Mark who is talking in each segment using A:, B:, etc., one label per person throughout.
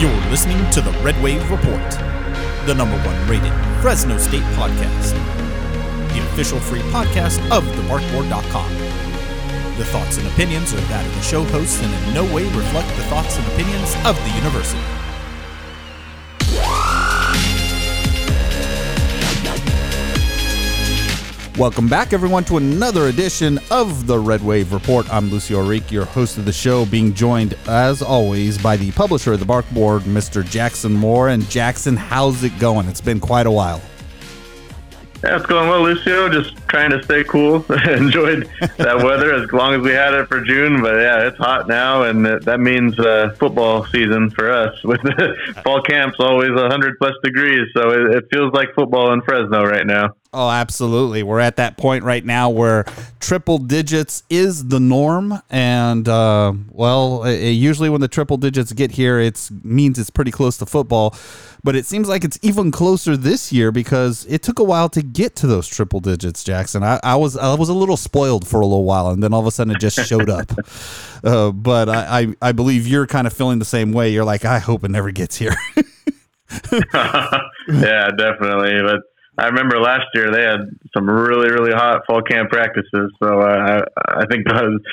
A: You're listening to the Red Wave Report, the number one rated Fresno State podcast, the official free podcast of thebarkboard.com. The thoughts and opinions are that of the show hosts and in no way reflect the thoughts and opinions of the university. Welcome back, everyone, to another edition of the Red Wave Report. I'm Lucio Reek, your host of the show, being joined, as always, by the publisher of the Barkboard, Mr. Jackson Moore. And Jackson, how's it going? It's been quite a while.
B: Yeah, it's going well, Lucio. Just trying to stay cool. Enjoyed that weather as long as we had it for June, but yeah, it's hot now, and that means uh, football season for us. With the fall camps, always 100 plus degrees, so it, it feels like football in Fresno right now.
A: Oh, absolutely. We're at that point right now where triple digits is the norm, and uh, well, it, usually when the triple digits get here, it means it's pretty close to football. But it seems like it's even closer this year because it took a while to get to those triple digits, Jackson. I, I was I was a little spoiled for a little while, and then all of a sudden it just showed up. Uh, but I, I, I believe you're kind of feeling the same way. You're like, I hope it never gets here.
B: yeah, definitely. But I remember last year they had some really really hot fall camp practices, so uh, I, I think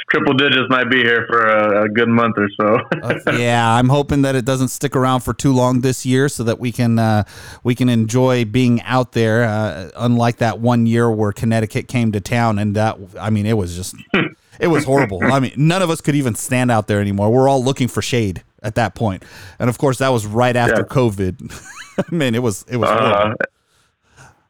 B: triple digits might be here for a, a good month or so.
A: uh, yeah, I'm hoping that it doesn't stick around for too long this year, so that we can uh, we can enjoy being out there. Uh, unlike that one year where Connecticut came to town, and that I mean it was just. it was horrible. I mean, none of us could even stand out there anymore. We're all looking for shade at that point. point, and of course, that was right after yeah. COVID. I mean, it was it was.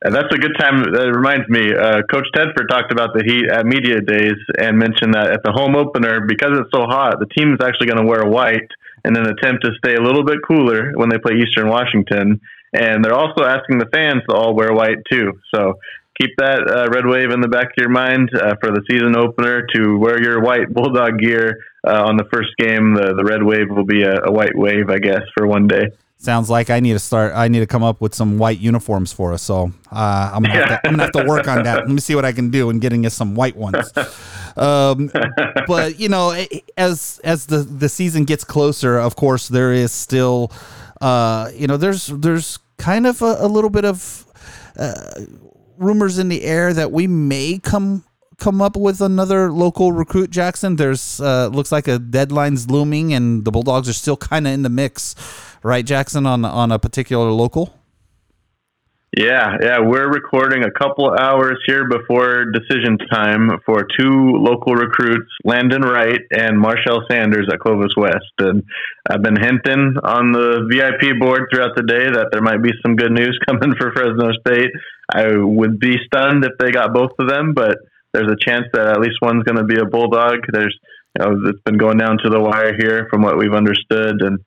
B: And that's a good time. That reminds me, uh, Coach Tedford talked about the heat at media days and mentioned that at the home opener, because it's so hot, the team is actually going to wear white in an attempt to stay a little bit cooler when they play Eastern Washington. And they're also asking the fans to all wear white too. So keep that uh, red wave in the back of your mind uh, for the season opener to wear your white bulldog gear uh, on the first game. The the red wave will be a, a white wave, I guess, for one day.
A: Sounds like I need to start. I need to come up with some white uniforms for us. So uh, I'm, gonna to, I'm, gonna have to, work on that. Let me see what I can do in getting us some white ones. Um, but you know, as as the the season gets closer, of course, there is still, uh, you know, there's there's kind of a, a little bit of uh, rumors in the air that we may come come up with another local recruit, Jackson. There's uh, looks like a deadline's looming, and the Bulldogs are still kind of in the mix right, Jackson, on on a particular local?
B: Yeah, yeah, we're recording a couple hours here before decision time for two local recruits, Landon Wright and Marshall Sanders at Clovis West. And I've been hinting on the VIP board throughout the day that there might be some good news coming for Fresno State. I would be stunned if they got both of them, but there's a chance that at least one's going to be a bulldog. There's, you know, it's been going down to the wire here from what we've understood, and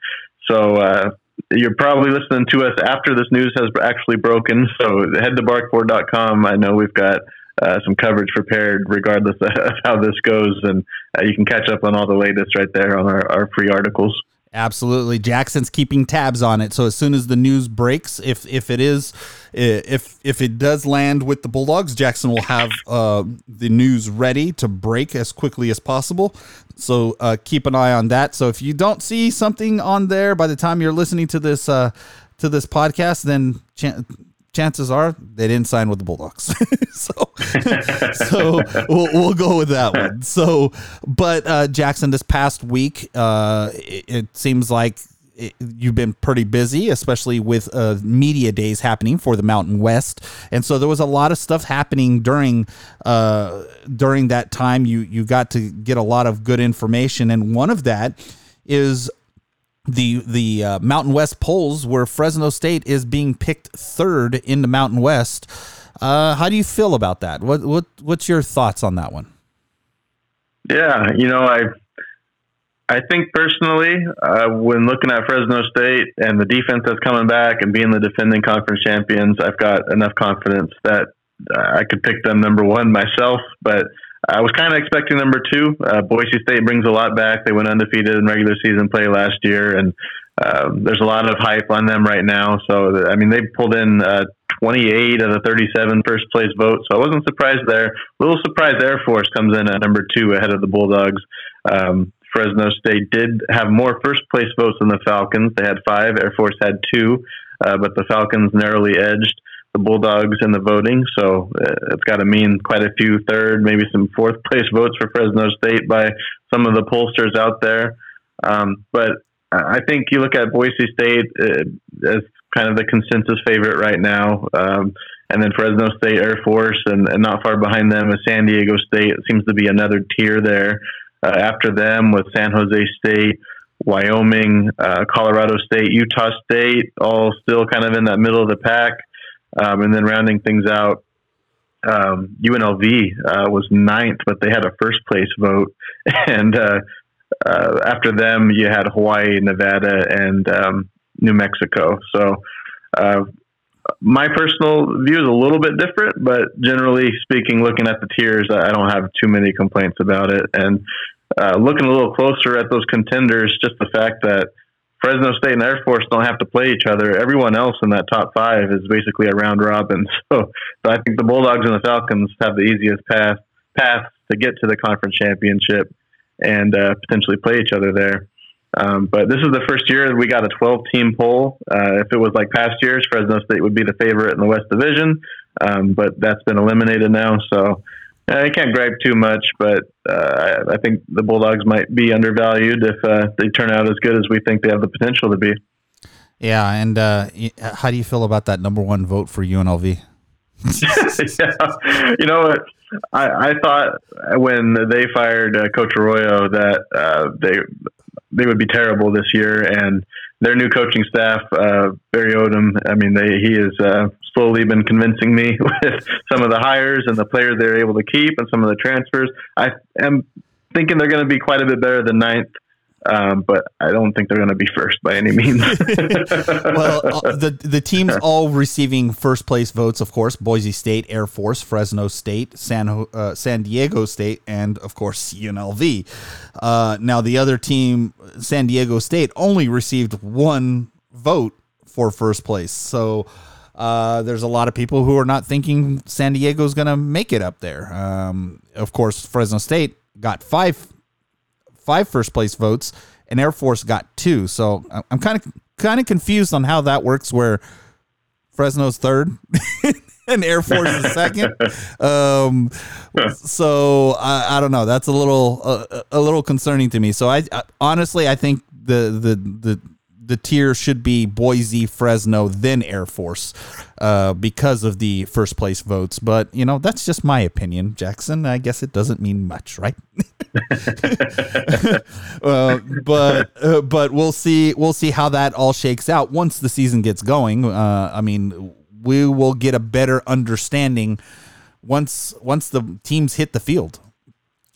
B: so uh, you're probably listening to us after this news has actually broken. So head to barkboard.com. I know we've got uh, some coverage prepared regardless of how this goes, and uh, you can catch up on all the latest right there on our, our free articles.
A: Absolutely, Jackson's keeping tabs on it. So as soon as the news breaks, if if it is, if if it does land with the Bulldogs, Jackson will have uh, the news ready to break as quickly as possible. So uh, keep an eye on that. So if you don't see something on there by the time you're listening to this uh, to this podcast, then chances are they didn't sign with the Bulldogs. so, so we'll, we'll go with that one. So, but uh, Jackson, this past week, uh, it, it seems like it, you've been pretty busy, especially with uh, media days happening for the Mountain West, and so there was a lot of stuff happening during uh, during that time. You you got to get a lot of good information, and one of that is the the uh, Mountain West polls where Fresno State is being picked third in the Mountain West. Uh, how do you feel about that? What what what's your thoughts on that one?
B: Yeah, you know, I I think personally, uh, when looking at Fresno State and the defense that's coming back and being the defending conference champions, I've got enough confidence that I could pick them number one myself. But I was kind of expecting number two. Uh, Boise State brings a lot back. They went undefeated in regular season play last year, and uh, there's a lot of hype on them right now. So, I mean, they pulled in uh, 28 of the 37 first place votes. So I wasn't surprised there. A little surprised Air Force comes in at number two ahead of the Bulldogs. Um, Fresno State did have more first place votes than the Falcons. They had five. Air Force had two, uh, but the Falcons narrowly edged the Bulldogs in the voting. So uh, it's got to mean quite a few third, maybe some fourth place votes for Fresno State by some of the pollsters out there. Um, but I think you look at Boise State uh, as kind of the consensus favorite right now. Um, and then Fresno State Air Force, and, and, not far behind them is San Diego State. It seems to be another tier there. Uh, after them, with San Jose State, Wyoming, uh, Colorado State, Utah State, all still kind of in that middle of the pack. Um, and then rounding things out, um, UNLV uh, was ninth, but they had a first place vote. And uh, uh, after them, you had Hawaii, Nevada, and um, New Mexico. So uh, my personal view is a little bit different, but generally speaking, looking at the tiers, I don't have too many complaints about it. And uh, looking a little closer at those contenders, just the fact that Fresno State and Air Force don't have to play each other. Everyone else in that top five is basically a round robin. So, so I think the Bulldogs and the Falcons have the easiest path path to get to the conference championship and uh, potentially play each other there. Um, but this is the first year we got a 12 team poll. Uh, if it was like past years, Fresno State would be the favorite in the West Division, um, but that's been eliminated now. So I can't gripe too much, but uh, I think the Bulldogs might be undervalued if uh, they turn out as good as we think they have the potential to be.
A: Yeah, and uh, how do you feel about that number one vote for UNLV?
B: yeah, you know what? I, I thought when they fired uh, Coach Arroyo that uh, they they would be terrible this year, and their new coaching staff, uh, Barry Odom. I mean, they, he has uh, slowly been convincing me with some of the hires and the players they're able to keep, and some of the transfers. I am thinking they're going to be quite a bit better than ninth. Um, but I don't think they're going to be first by any means.
A: well, uh, the the teams all receiving first place votes, of course, Boise State, Air Force, Fresno State, San uh, San Diego State, and of course UNLV. Uh, now, the other team, San Diego State, only received one vote for first place. So. Uh, there's a lot of people who are not thinking San Diego's going to make it up there. Um, of course, Fresno State got five five first place votes, and Air Force got two. So I'm kind of kind of confused on how that works. Where Fresno's third. and Air Force is second. Um, so I, I, don't know. That's a little uh, a little concerning to me. So I, I honestly I think the the the the tier should be Boise, Fresno, then Air Force, uh, because of the first place votes. But you know, that's just my opinion, Jackson. I guess it doesn't mean much, right? uh, but uh, but we'll see. We'll see how that all shakes out once the season gets going. Uh, I mean, we will get a better understanding once once the teams hit the field.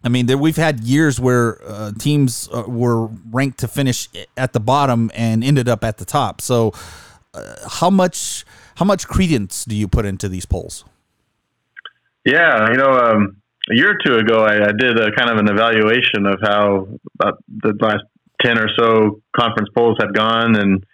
A: I mean, there, we've had years where uh, teams uh, were ranked to finish at the bottom and ended up at the top. So, uh, how much how much credence do you put into these polls?
B: Yeah, you know, um, a year or two ago, I, I, did a kind of an evaluation of how the last ten or so conference polls had gone, and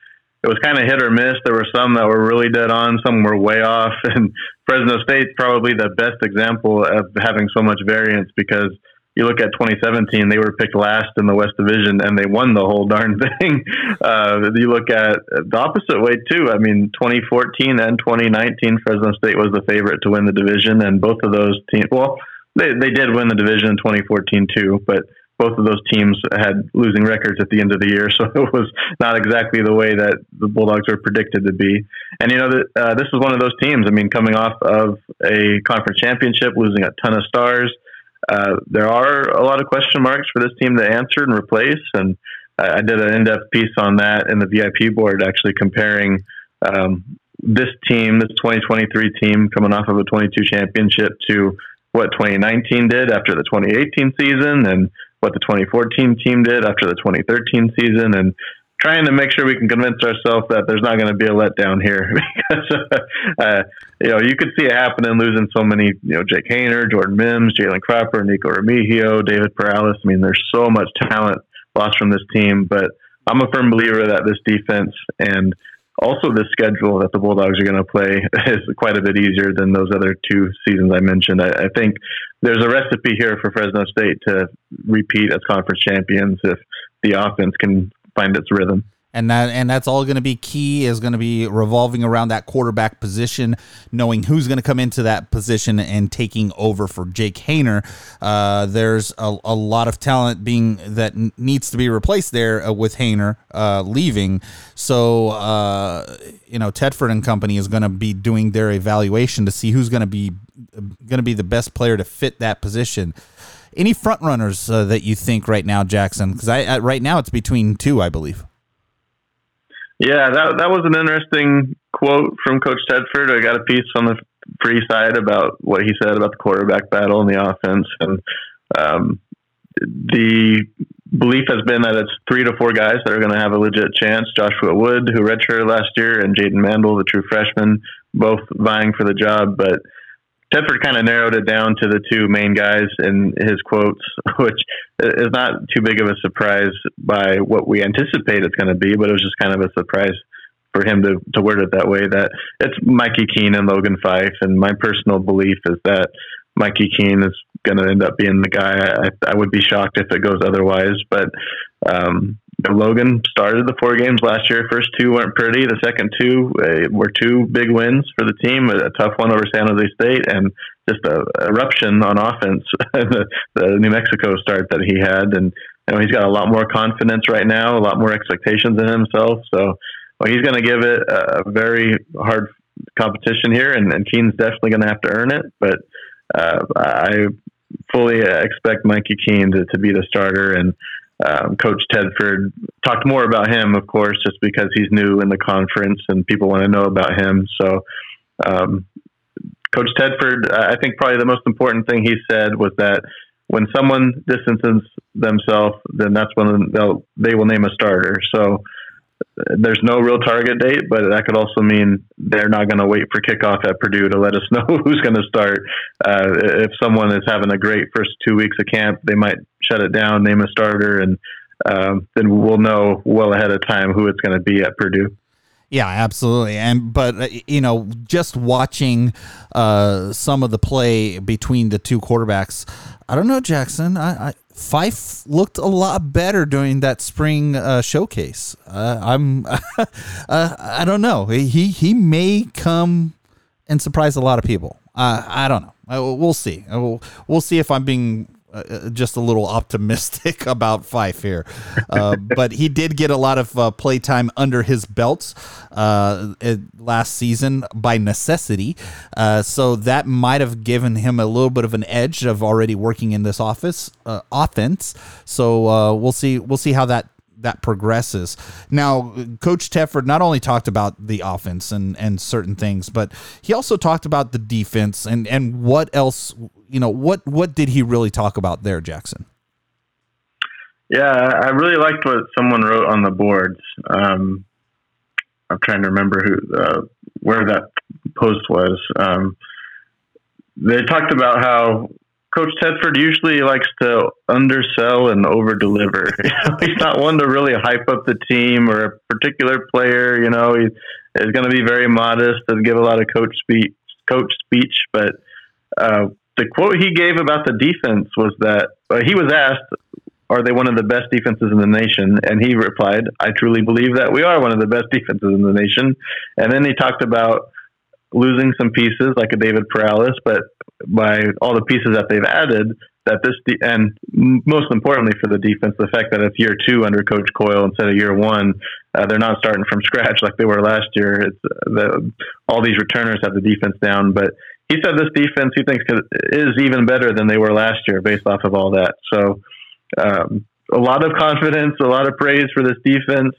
B: it was kind of hit or miss. There were some that were really dead on, some were way off, and Fresno State's probably the best example of having so much variance because you look at 2017, they were picked last in the West Division and they won the whole darn thing. Uh, you look at the opposite way too. I mean, 2014 and 2019, Fresno State was the favorite to win the division, and both of those teams. Well, they they did win the division in 2014 too, but both of those teams had losing records at the end of the year, so it was not exactly the way that the Bulldogs were predicted to be. And you know, that uh, this is one of those teams. I mean, coming off of a conference championship, losing a ton of stars uh, there are a lot of question marks for this team to answer and replace. And I did an in-depth piece on that in the VIP board, actually comparing um, this team, this 2023 team, coming off of a 22 championship, to what 2019 did after the 2018 season, and what the 2014 team did after the 2013 season, and trying to make sure we can convince ourselves that there's not going to be a letdown here because uh, you know you could see it happening losing so many you know Jake Haener, Jordan Mims, Jalen Cropper, Nico Remigio, David Perales. I mean, there's so much talent lost from this team, but I'm a firm believer that this defense and also the schedule that the Bulldogs are going to play is quite a bit easier than those other two seasons I mentioned. I, I think there's a recipe here for Fresno State to repeat as conference champions if the offense can find its rhythm.
A: And that and that's all going to be key is going to be revolving around that quarterback position knowing who's going to come into that position and taking over for jake haener uh, there's a, a, lot of talent being that needs to be replaced there uh, with haener uh, leaving. So uh, you know tedford and company is going to be doing their evaluation to see who's going to be going to be the best player to fit that position any front runners uh, that you think right now jackson because I, I right now it's between two i believe
B: yeah, that that was an interesting quote from Coach Tedford. I got a piece on the free side about what he said about the quarterback battle and the offense, and um, the belief has been that it's three to four guys that are going to have a legit chance. Joshua Wood, who redshirted last year, and Jaden Mandel, the true freshman, both vying for the job, but Tedford kind of narrowed it down to the two main guys in his quotes, which is not too big of a surprise by what we anticipate it's going to be, but it was just kind of a surprise for him to, to word it that way. That it's Mikey Keene and Logan Fife, and my personal belief is that Mikey Keene is going to end up being the guy. I, I, would be shocked if it goes otherwise, but um, Logan started the four games last year. First two weren't pretty. The second two uh, were two big wins for the team. A, tough one over San Jose State, and just a eruption on offense. the, the, New Mexico start that he had, and you know, he's got a lot more confidence right now, a lot more expectations in himself. So well, he's going to give it a very hard competition here, and, and Keene's definitely going to have to earn it. But uh, I fully expect Mikey Keene to, to be the starter and um, Coach Tedford talked more about him, of course, just because he's new in the conference and people want to know about him. So, um, Coach Tedford, I think probably the most important thing he said was that when someone distances themselves, then that's when they'll they will name a starter. So there's no real target date, but that could also mean they're not going to wait for kickoff at Purdue to let us know who's going to start. Uh, if someone is having a great first two weeks of camp, they might shut it down, name a starter, and um, then we'll know well ahead of time who it's going to be at Purdue.
A: Yeah, absolutely. And but uh, you know, just watching uh, some of the play between the two quarterbacks, I don't know, Jackson. I, I Fife looked a lot better during that spring uh, showcase. Uh, I'm, uh, I don't know. He he may come and surprise a lot of people. I don't know. we'll see. We'll, we'll see if I'm being uh, uh, just a little optimistic about Fife here. Uh, but he did get a lot of uh, play time under his belts uh, last season by necessity. So that might have given him a little bit of an edge of already working in this office offense. So we'll see. We'll see how that that progresses. Now, Coach Tedford not only talked about the offense and and certain things, but he also talked about the defense and and what else. You know, what what did he really talk about there, Jackson?
B: Yeah, I really liked what someone wrote on the boards. Um, I'm trying to remember who uh, where that post was. Um, they talked about how Coach Tedford usually likes to undersell and over overdeliver. he's not one to really hype up the team or a particular player. You know, he is going to be very modest and give a lot of coach speech. Coach speech, but uh, the quote he gave about the defense was that uh, he was asked, "Are they one of the best defenses in the nation?" And he replied, "I truly believe that we are one of the best defenses in the nation." And then he talked about losing some pieces like a David Perales, but by all the pieces that they've added, that this de- and most importantly for the defense, the fact that it's year two under Coach Coyle instead of year one, uh, they're not starting from scratch like they were last year. It's uh, the, all these returners have the defense down, but he said this defense he thinks is even better than they were last year based off of all that. So um, a lot of confidence, a lot of praise for this defense.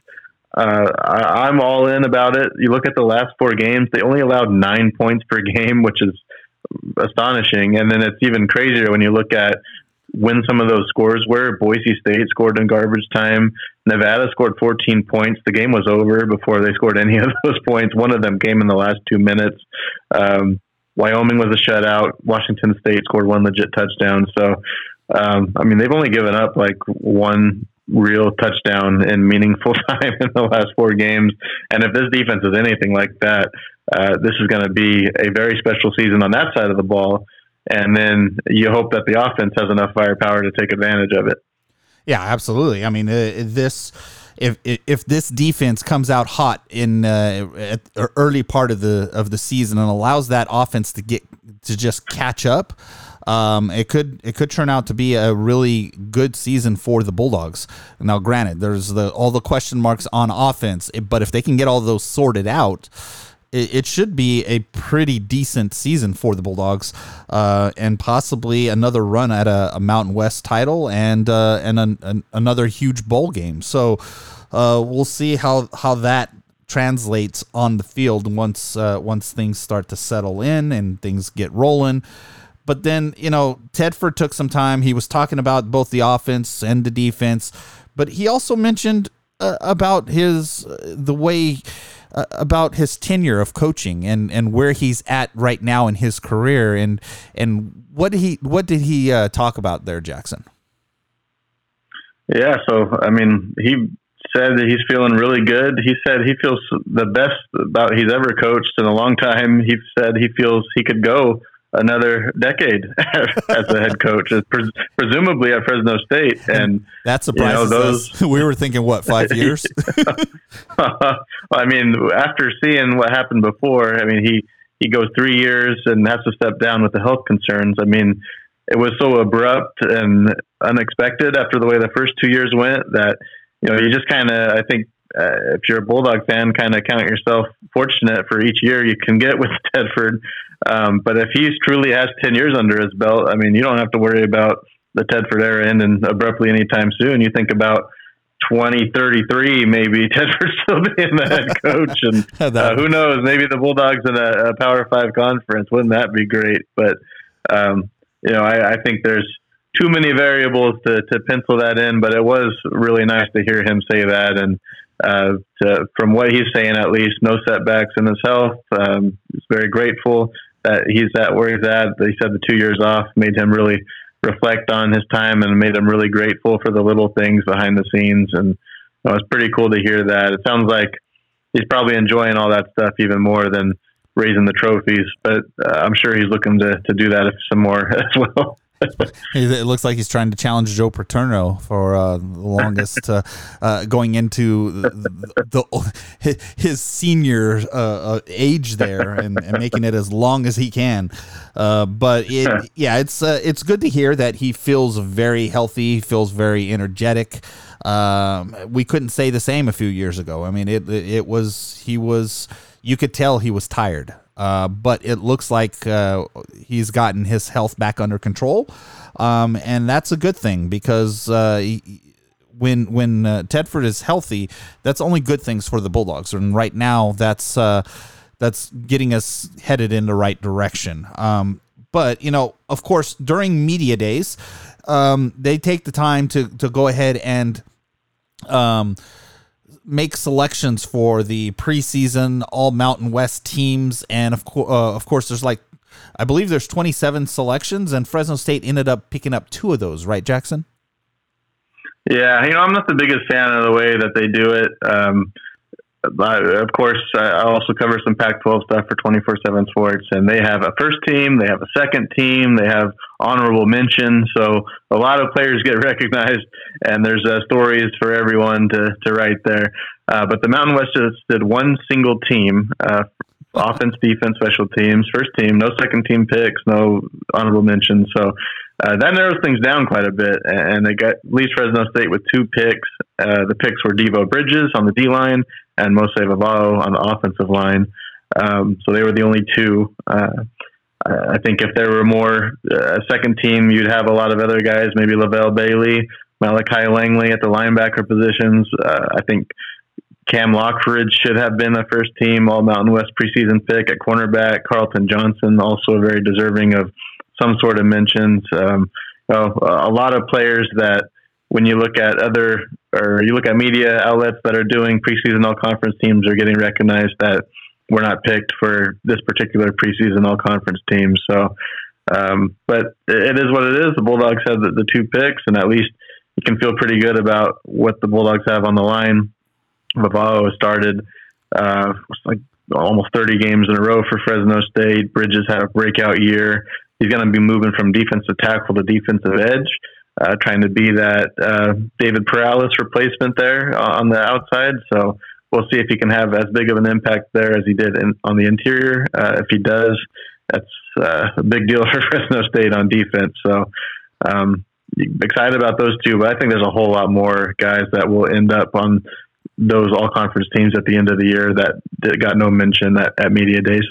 B: Uh, I, I'm all in about it. You look at the last four games; they only allowed nine points per game, which is astonishing. And then it's even crazier when you look at when some of those scores were. Boise State scored in garbage time. Nevada scored 14 points. The game was over before they scored any of those points. One of them came in the last two minutes. Um, Wyoming was a shutout. Washington State scored one legit touchdown. So, um, I mean, they've only given up like one real touchdown in meaningful time in the last four games. And if this defense is anything like that, uh, this is going to be a very special season on that side of the ball. And then you hope that the offense has enough firepower to take advantage of it.
A: Yeah, absolutely. I mean, uh, this if if this defense comes out hot in uh, early part of the of the season and allows that offense to get to just catch up, um, it could it could turn out to be a really good season for the Bulldogs. Now, granted, there's the all the question marks on offense, but if they can get all those sorted out, it, it should be a pretty decent season for the Bulldogs, uh, and possibly another run at a, a Mountain West title and uh, and an, an, another huge bowl game. So uh, we'll see how how that translates on the field once uh, once things start to settle in and things get rolling. But then, you know, Tedford took some time. He was talking about both the offense and the defense, but he also mentioned uh, about his uh, the way uh, about his tenure of coaching and and where he's at right now in his career and and what he what did he uh, talk about there, Jackson?
B: Yeah, so I mean, he said that he's feeling really good. He said he feels the best about he's ever coached in a long time. He said he feels he could go another decade as a head coach, pres- presumably at Fresno State. And
A: that surprises you know, those, us. We were thinking what five years.
B: I mean, after seeing what happened before, I mean he he goes three years and has to step down with the health concerns. I mean, it was so abrupt and unexpected after the way the first two years went that you know you just kind of I think uh, if you're a Bulldog fan, kind of count yourself fortunate for each year you can get with Tedford. Um, but if he's truly has 10 years under his belt, I mean, you don't have to worry about the Tedford era ending abruptly anytime soon. You think about 2033, maybe Tedford still being the head coach. And uh, who knows, maybe the Bulldogs in a, a, Power Five conference. Wouldn't that be great? But, um, you know, I, I think there's too many variables to, to pencil that in, but it was really nice to hear him say that. And, uh, to, from what he's saying, at least no setbacks in his health. Um, he's very grateful that he's at where he's at. He said the two years off made him really reflect on his time and made him really grateful for the little things behind the scenes. And you know, pretty cool to hear that. It sounds like he's probably enjoying all that stuff even more than raising the trophies, but uh, I'm sure he's looking to, to do that some more as well
A: it looks like he's trying to challenge Joe Paterno for uh, the longest uh, uh, going into the, the, his senior uh, uh, age there and, and, making it as long as he can. Uh, but it, yeah, it's it's good to hear that he feels very healthy, feels very energetic. Um, we couldn't say the same a few years ago. I mean, it it was he was you could tell he was tired. Uh, but it looks like uh, he's gotten his health back under control, um, and that's a good thing because uh, he, when when uh, Tedford is healthy, that's only good things for the Bulldogs. And right now, that's uh, that's getting us headed in the right direction. Um, but you know, of course, during media days, um, they take the time to to go ahead and um, make selections for the preseason All Mountain West teams, and of course, uh, of course, there's like, I believe there's 27 selections, and Fresno State ended up picking up two of those, right, Jackson?
B: Yeah, you know, I'm not the biggest fan of the way that they do it. Um, of course, I also cover some Pac-12 stuff for 24/7 Sports, and they have a first team, they have a second team, they have honorable mention. So a lot of players get recognized, and there's uh, stories for everyone to to write there. Uh, but the Mountain West just did one single team. Uh, offense, defense, special teams, first team, no second team picks, no honorable mention. So uh, that narrows things down quite a bit, and they got least Fresno State with two picks. Uh, the picks were Devo Bridges on the D line and Mose Vavao on the offensive line. Um, so they were the only two. Uh, I think if there were more uh, a second team, you'd have a lot of other guys, maybe Lavelle Bailey, Malachi Langley at the linebacker positions. Uh, I think Cam Lockridge should have been a first team All Mountain West preseason pick at cornerback. Carlton Johnson, also very deserving of some sort of mentions. Um, you know, a lot of players that when you look at other or you look at media outlets that are doing preseason all conference teams are getting recognized that we're not picked for this particular preseason all conference team. So, um, but it is what it is. The Bulldogs have the, the two picks, and at least you can feel pretty good about what the Bulldogs have on the line. Vavao started uh, like almost 30 games in a row for Fresno State. Bridges had a breakout year. He's going to be moving from defensive tackle to defensive edge, uh, trying to be that uh, David Perales replacement there on the outside. So we'll see if he can have as big of an impact there as he did in, on the interior. Uh, if he does, that's uh, a big deal for Fresno State on defense. So um, excited about those two, but I think there's a whole lot more guys that will end up on those all conference teams at the end of the year that got no mention at, at media days.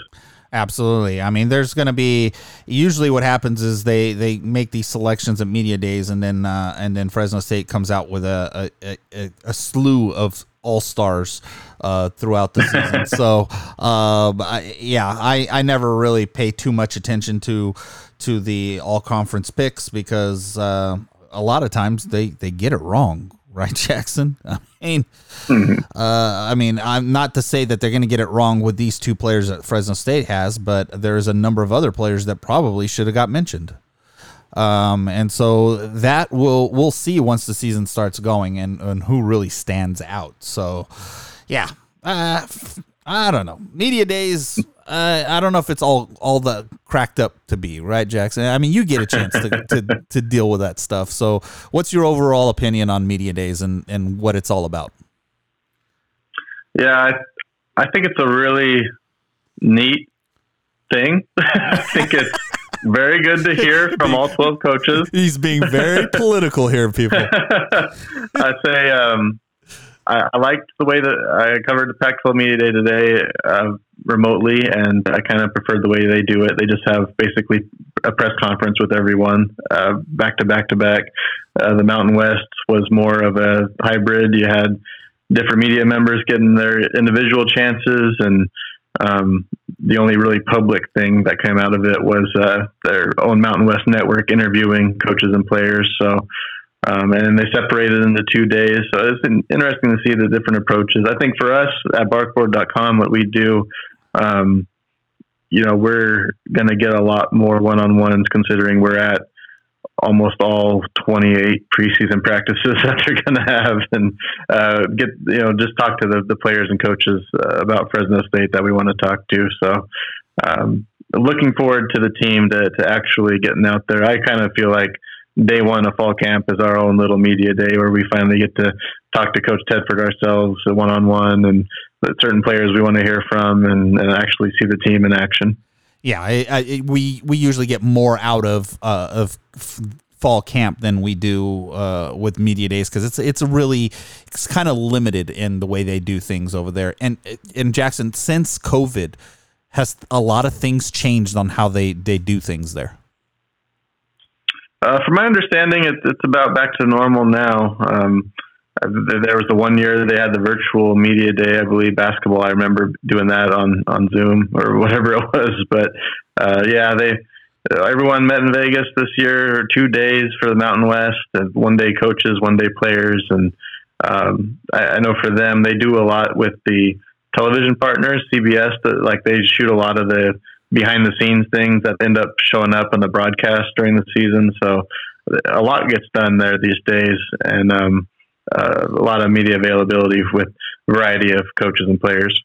A: Absolutely. I mean, there's going to be usually what happens is they they make these selections at media days, and then uh, and then Fresno State comes out with a a, a, a slew of all stars uh, throughout the season. so um, I, yeah, I I never really pay too much attention to to the all conference picks because uh, a lot of times they they get it wrong right, Jackson? I mean, mm-hmm. uh, I mean, I'm not to say that they're going to get it wrong with these two players that Fresno State has, but there's a number of other players that probably should have got mentioned. Um, and so that will we'll see once the season starts going and, and who really stands out. So, yeah, uh, I don't know. Media days uh, I don't know if it's all all the cracked up to be, right, Jackson? I mean, you get a chance to, to, to deal with that stuff. So, what's your overall opinion on media days and, and what it's all about?
B: Yeah, I, I think it's a really neat thing. I think it's very good to hear from all 12 coaches.
A: He's being very political here, people.
B: I say, um, I, I liked the way that I covered the Pac-12 Media Day today uh, remotely, and I kind of preferred the way they do it. They just have basically a press conference with everyone, uh, back to back to back. Uh, the Mountain West was more of a hybrid. You had different media members getting their individual chances, and um, the only really public thing that came out of it was uh, their own Mountain West network interviewing coaches and players. So um, and they separated into two days. So it's interesting to see the different approaches. I think for us at barkboard.com, what we do, um, you know, we're going to get a lot more one on ones considering we're at almost all 28 preseason practices that they're going to have and uh, get, you know, just talk to the, the players and coaches uh, about Fresno State that we want to talk to. So, um, looking forward to the team to, to actually getting out there. I kind of feel like day one of fall camp is our own little media day where we finally get to talk to Coach Tedford ourselves one on one and certain players we want to hear from and, and actually see the team in action.
A: Yeah, I, I, we we usually get more out of uh, of fall camp than we do uh, with media days because it's it's really it's kind of limited in the way they do things over there. And in Jackson, since COVID, has a lot of things changed on how they they do things there.
B: Uh, from my understanding, it, it's about back to normal now. Um, there was the one year they had the virtual media day, I believe basketball. I remember doing that on, on Zoom or whatever it was. But uh, yeah, they everyone met in Vegas this year, two days for the Mountain West, and one day coaches, one day players, and um, I, I know for them they do a lot with the television partners, CBS. That, like they shoot a lot of the behind the scenes things that end up showing up on the broadcast during the season. So a lot gets done there these days, and um, uh, a lot of media availability with a variety of coaches and players.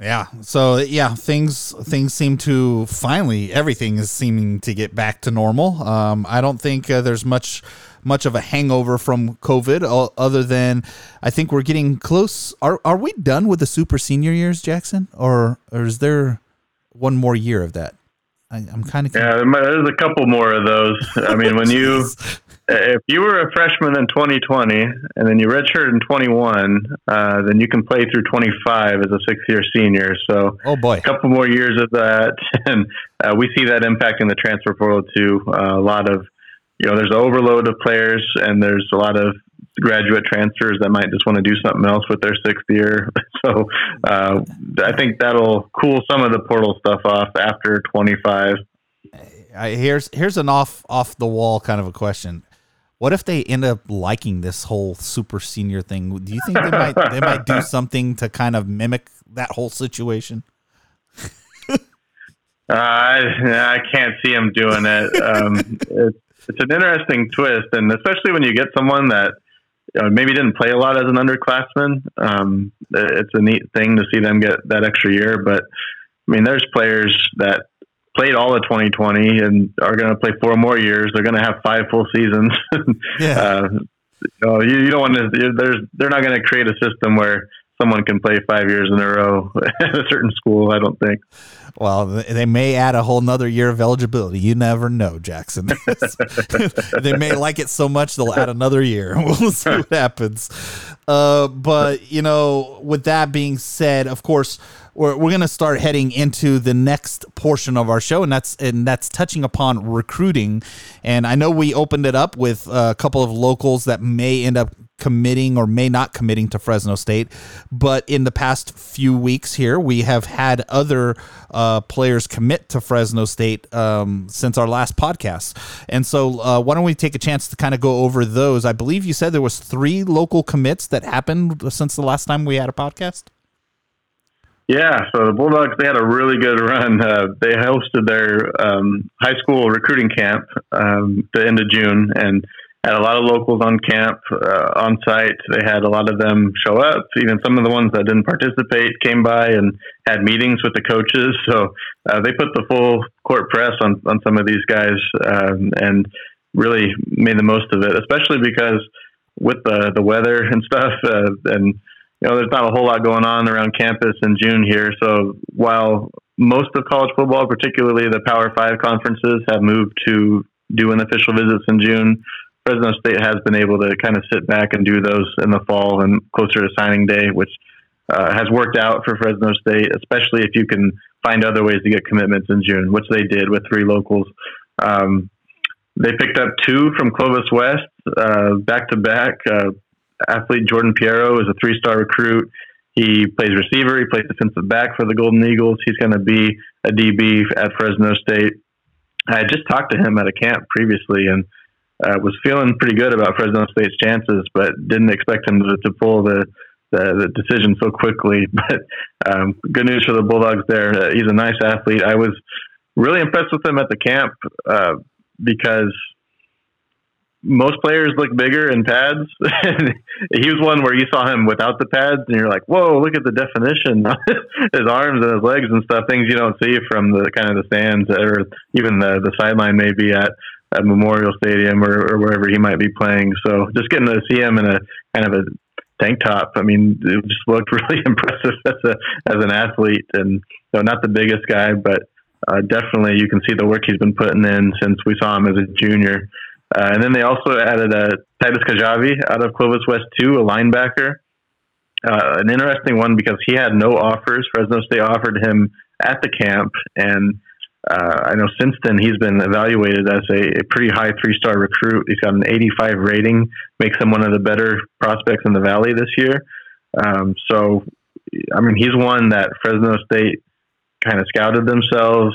A: Yeah. So yeah, things things seem to finally everything is seeming to get back to normal. Um, I don't think uh, there's much much of a hangover from COVID, other than I think we're getting close. Are are we done with the super senior years, Jackson, or or is there? one more year of that. I, am kind of
B: yeah. There's a couple more of those. I mean, when you if you were a freshman in 2020 and then you redshirt in 21, uh, then you can play through 25 as a six year senior. So,
A: oh boy, a
B: couple more years of that, and uh, we see that impacting the transfer portal too. Uh, a lot of you know, there's an overload of players, and there's a lot of graduate transfers that might just want to do something else with their sixth year. So uh, I think that'll cool some of the portal stuff off after 25.
A: here's here's an off off the wall kind of a question. What if they end up liking this whole super senior thing? Do you think they might they might do something to kind of mimic that whole situation?
B: uh, I, I can't see them doing it. Um, it's it's an interesting twist, and especially when you get someone that know, maybe didn't play a lot as an underclassman. Um, it's a neat thing to see them get that extra year. But I mean, there's players that played all of 2020 and are going to play four more years. They're going to have five full seasons. yeah. Uh, you, know, you, you, don't want to. There's they're not going to create a system where someone can play five years in a row at a certain school. I don't think.
A: Well, they may add a whole nother year of eligibility. You never know, Jackson. they may like it so much they'll add another year. We'll see what happens. Uh, but you know, with that being said, of course, we're, we're going to start heading into the next portion of our show, and that's and that's touching upon recruiting. And I know we opened it up with a couple of locals that may end up committing or may not committing to Fresno State. But in the past few weeks here, we have had other uh, players commit to Fresno State um, since our last podcast. And so, uh, why don't we take a chance to kind of go over those? I believe you said there was three local commits that happened since the last time we had a podcast.
B: Yeah, so the Bulldogs they had a really good run. Uh, they hosted their um, high school recruiting camp um, the end of June and had a lot of locals on camp uh, on site. They had a lot of them show up. Even some of the ones that didn't participate came by and had meetings with the coaches. So uh, they put the full court press on on some of these guys um, and really made the most of it, especially because with the the weather and stuff uh, and you know, there's not a whole lot going on around campus in June here. So while most of college football, particularly the Power Five conferences, have moved to doing official visits in June, Fresno State has been able to kind of sit back and do those in the fall and closer to signing day, which uh, has worked out for Fresno State, especially if you can find other ways to get commitments in June, which they did with three locals. Um, they picked up two from Clovis West back to back athlete Jordan Piero is a three star recruit. He plays receiver. He plays defensive back for the Golden Eagles. He's going to be a DB at Fresno State. I had just talked to him at a camp previously and uh, was feeling pretty good about Fresno State's chances, but didn't expect him to, to pull the, the, the decision so quickly. But um, good news for the Bulldogs there. Uh, he's a nice athlete. I was really impressed with him at the camp uh, because most players look bigger in pads. he was one where you saw him without the pads, and you're like, "Whoa, look at the definition! his arms and his legs and stuff. Things you don't see from the kind of the stands or even the the sideline, maybe at at Memorial Stadium or, or wherever he might be playing. So just getting to see him in a kind of a tank top. I mean, it just looked really impressive as a as an athlete, and you know, not the biggest guy, but uh, definitely you can see the work he's been putting in since we saw him as a junior. Uh, and then they also added a uh, Titus Kajavi out of Clovis West 2, a linebacker. Uh, an interesting one because he had no offers. Fresno State offered him at the camp, and uh, I know since then he's been evaluated as a, a pretty high three star recruit. He's got an 85 rating, makes him one of the better prospects in the Valley this year. Um, so, I mean, he's one that Fresno State kind of scouted themselves,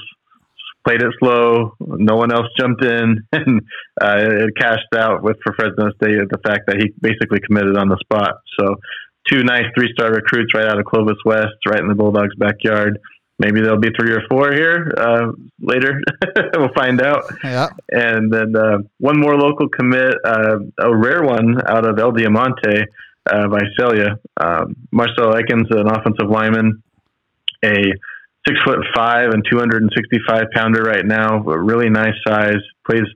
B: played it slow. No one else jumped in, and uh, it cashed out with for Fresno State the fact that he basically committed on the spot. So, two nice three-star recruits right out of Clovis West, right in the Bulldogs' backyard. Maybe there'll be three or four here uh, later. we'll find out.
A: Yeah.
B: And then uh, one more local commit, uh, a rare one out of El Diamante, uh, Visalia. Um, Marcel Ekins, an offensive lineman, a six foot five and 265 pounder right now, but really nice size. Plays,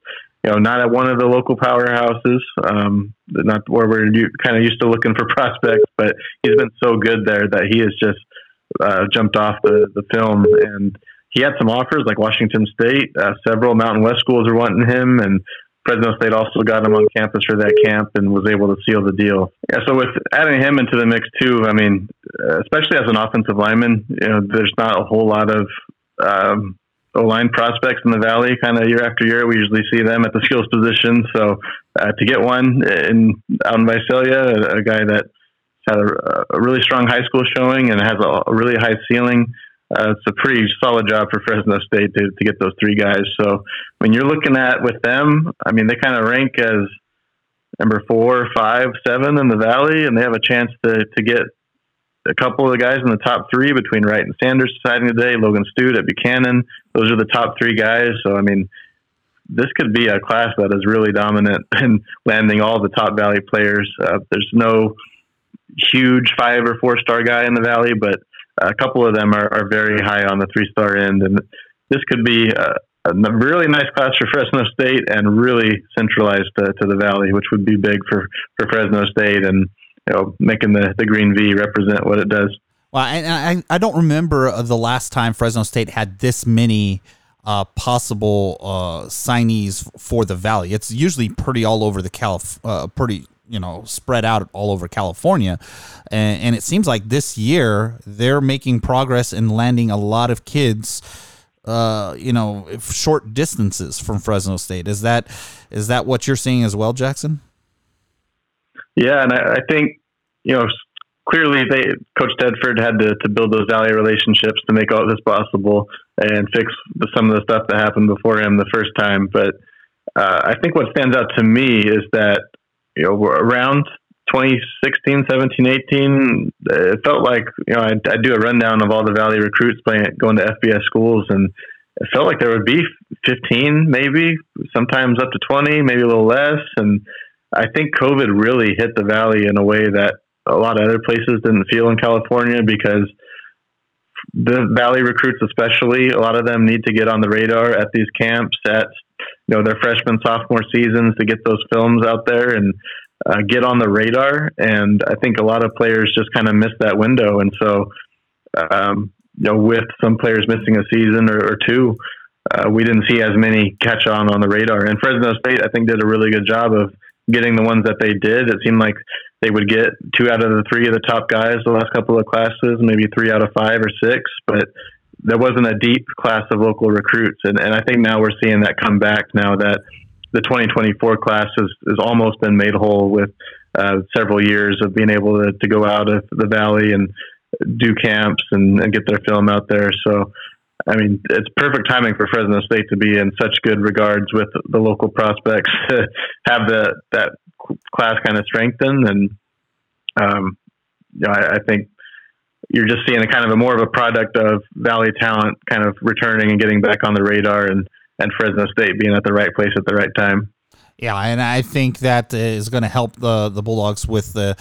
B: you know, not at one of the local powerhouses, um, not where we're kind of used to looking for prospects, but he's been so good there that he is just uh, jumped off the, the film. And he had some offers like Washington State, uh, several Mountain West schools are wanting him, and Fresno State also got him on campus for that camp and was able to seal the deal. Yeah, so with adding him into the mix too, I mean, uh, especially as an offensive lineman, you know, there's not a whole lot of um, O line prospects in the valley. Kind of year after year, we usually see them at the skills position. So uh, to get one in out in Visalia, a, a guy that had a, a, really strong high school showing and has a, a really high ceiling uh, it's a pretty solid job for Fresno State to, to get those three guys. So when you're looking at with them, I mean, they kind of rank as number four, five, seven in the Valley, and they have a chance to, to get a couple of the guys in the top three between Wright and Sanders deciding today, Logan Stute at Buchanan. Those are the top three guys. So, I mean, this could be a class that is really dominant in landing all the top Valley players. Uh, there's no huge five or four star guy in the Valley, but a couple of them are, are very high on the three star end, and this could be a, a really nice class for Fresno State and really centralized to, to, the Valley, which would be big for, for Fresno State and you know making the, the green V represent what it does.
A: Well, I, I, I don't remember the last time Fresno State had this many uh, possible uh, signees for the Valley. It's usually pretty all over the Calif, uh, pretty you know spread out all over California, and, and, it seems like this year they're making progress in landing a lot of kids. Uh, you know, short distances from Fresno State. Is that is that what you're seeing as well, Jackson?
B: Yeah, and I, I think you know clearly they Coach Tedford had to, to build those Valley relationships to make all this possible and fix some of the stuff that happened before him the first time. But uh, I think what stands out to me is that you know around 2016, 17, 18, it felt like you know I I do a rundown of all the Valley recruits playing going to FBS schools and. It felt like there would be 15, maybe sometimes up to 20, maybe a little less. And I think COVID really hit the Valley in a way that a lot of other places didn't feel in California because the Valley recruits, especially, a lot of them need to get on the radar at these camps at you know their freshman sophomore seasons to get those films out there and uh, get on the radar. And I think a lot of players just kind of miss that window. And so, um, you know, with some players missing a season or, or two, uh, we didn't see as many catch on on the radar. And Fresno State, I think, did a really good job of getting the ones that they did. It seemed like they would get two out of the three of the top guys the last couple of classes, maybe three out of five or six, but there wasn't a deep class of local recruits. And, and I think now we're seeing that come back now that the 2024 class has, has almost been made whole with uh, several years of being able to, to go out of the valley and do camps and, and get their film out there. So, I mean, it's perfect timing for Fresno State to be in such good regards with the local prospects to have the, that class kind of strengthen. And, um, you know, I, I, think you're just seeing a kind of a more of a product of Valley talent kind of returning and getting back on the radar and, and Fresno State being at the right place at the right time.
A: Yeah, and I think that is going to help the the Bulldogs with the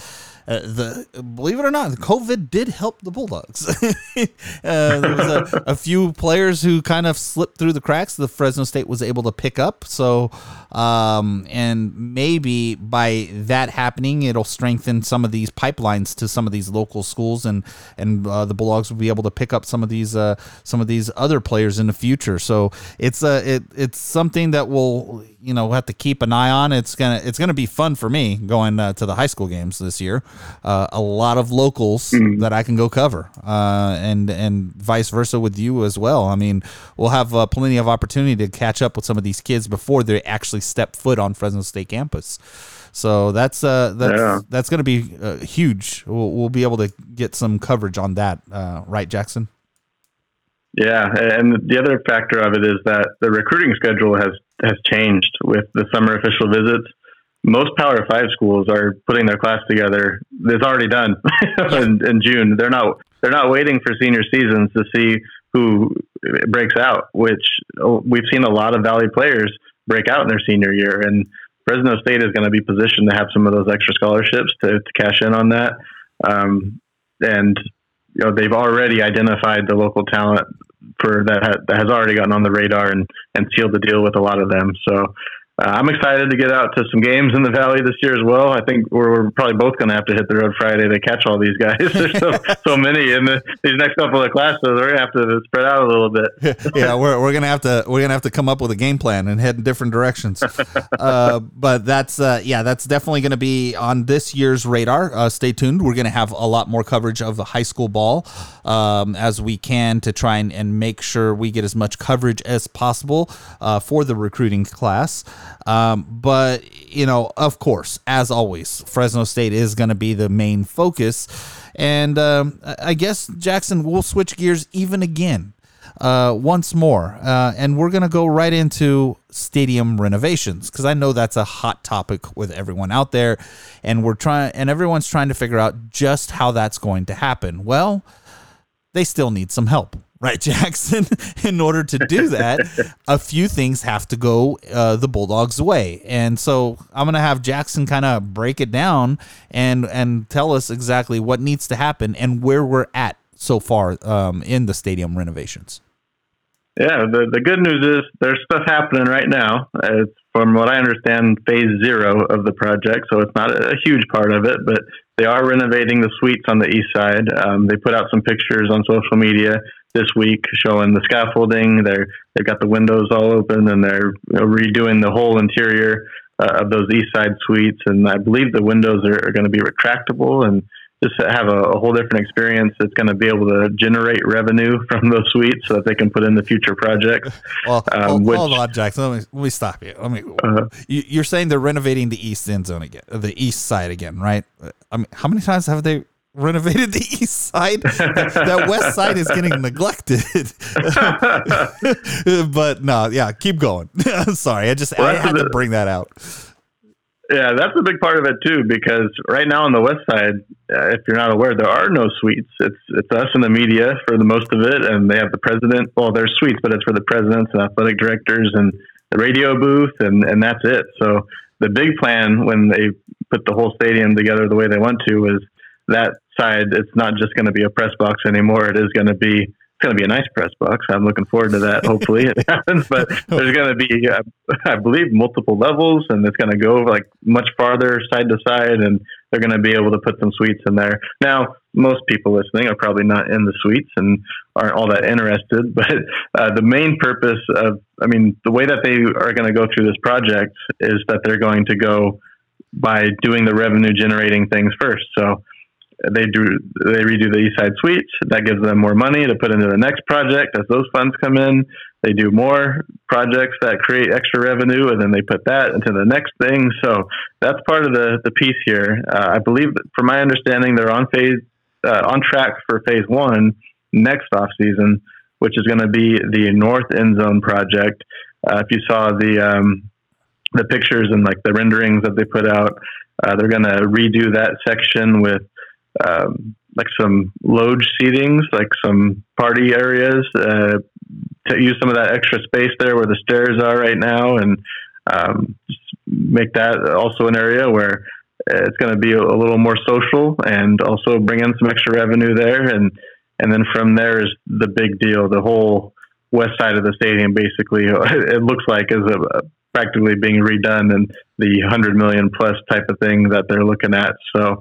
A: uh, the believe it or not, the COVID did help the Bulldogs. uh, there was a, a, few players who kind of slipped through the cracks. The Fresno State was able to pick up. So, um, and maybe by that happening, it'll strengthen some of these pipelines to some of these local schools, and and uh, the Bulldogs will be able to pick up some of these uh, some of these other players in the future. So it's a it, it's something that will you know we have to keep an eye on. It's gonna it's gonna be fun for me going uh, to the high school games this year. Uh, a lot of locals mm-hmm. that I can go cover, uh, and and vice versa with you as well. I mean, we'll have uh, plenty of opportunity to catch up with some of these kids before they actually step foot on Fresno State campus. So that's uh that's yeah. that's going to be uh, huge. We'll, we'll be able to get some coverage on that, uh, right, Jackson?
B: Yeah, and the other factor of it is that the recruiting schedule has has changed with the summer official visits. Most Power Five schools are putting their class together. It's already done in, in June. They're not they're not waiting for senior seasons to see who breaks out. Which oh, we've seen a lot of Valley players break out in their senior year, and Fresno State is going to be positioned to have some of those extra scholarships to, to cash in on that. Um, and you know they've already identified the local talent for that that has already gotten on the radar and and sealed the deal with a lot of them. So uh, I'm excited to get out to some games in the Valley this year as well. I think we're, we're probably both going to have to hit the road Friday to catch all these guys. There's so, so many in the, these next couple of classes. We're going to have to spread out a little bit.
A: yeah, we're, we're going to have to we're going to have to come up with a game plan and head in different directions. Uh, but that's uh, yeah, that's definitely going to be on this year's radar. Uh, stay tuned. We're going to have a lot more coverage of the high school ball um, as we can to try and, and make sure we get as much coverage as possible uh, for the recruiting class. Um, but, you know, of course, as always, Fresno State is going to be the main focus. And um, I guess, Jackson, we'll switch gears even again. Uh, once more, uh, and we're gonna go right into stadium renovations because I know that's a hot topic with everyone out there, and we're trying, and everyone's trying to figure out just how that's going to happen. Well, they still need some help. Right, Jackson? In order to do that, a few things have to go uh, the Bulldogs' way, and so I'm gonna have Jackson kind of break it down and and tell us exactly what needs to happen and where we're at so far um, in the stadium renovations.
B: Yeah, the the good news is there's stuff happening right now. It's from what I understand, phase zero of the project, so it's not a huge part of it, but they are renovating the suites on the east side. Um, they put out some pictures on social media this week showing the scaffolding. They're they've got the windows all open and they're redoing the whole interior uh, of those east side suites. And I believe the windows are, are going to be retractable and just have a, a, whole different experience that's going to be able to generate revenue from those suites so that they can put in the future projects.
A: well, um, which, hold on, Jackson. Let me, let me stop you. Let me. Uh, you, are saying they're renovating the east end zone again, the east side again, right? I mean, how many times have they renovated the east side? that, that west side is getting neglected. but no, yeah, keep going. Sorry, I just well, I had to bring that out.
B: Yeah, that's a big part of it too, because right now on the west side, uh, if you're not aware, there are no suites. It's it's us and the media for the most of it, and they have the president. Well, there's suites, but it's for the presidents and athletic directors and the radio booth, and and that's it. So the big plan when they put the whole stadium together the way they want to is that side. It's not just going to be a press box anymore. It is going to be it's going to be a nice press box. I'm looking forward to that. Hopefully it happens, but there's going to be, uh, I believe, multiple levels, and it's going to go like much farther side to side, and they're going to be able to put some suites in there. Now, most people listening are probably not in the suites and aren't all that interested, but uh, the main purpose of, I mean, the way that they are going to go through this project is that they're going to go by doing the revenue generating things first. So they do they redo the East Side Suites. That gives them more money to put into the next project as those funds come in. They do more projects that create extra revenue, and then they put that into the next thing. So that's part of the the piece here. Uh, I believe, from my understanding, they're on phase uh, on track for phase one next off season, which is going to be the North End Zone project. Uh, if you saw the um, the pictures and like the renderings that they put out, uh, they're going to redo that section with um, like some loge seatings, like some party areas, uh, to use some of that extra space there where the stairs are right now, and um, make that also an area where it's going to be a, a, little more social, and also bring in some extra revenue there, and and then from there is the big deal. The whole west side of the stadium, basically, it looks like is a, a practically being redone and the 100 million plus type of thing that they're looking at. So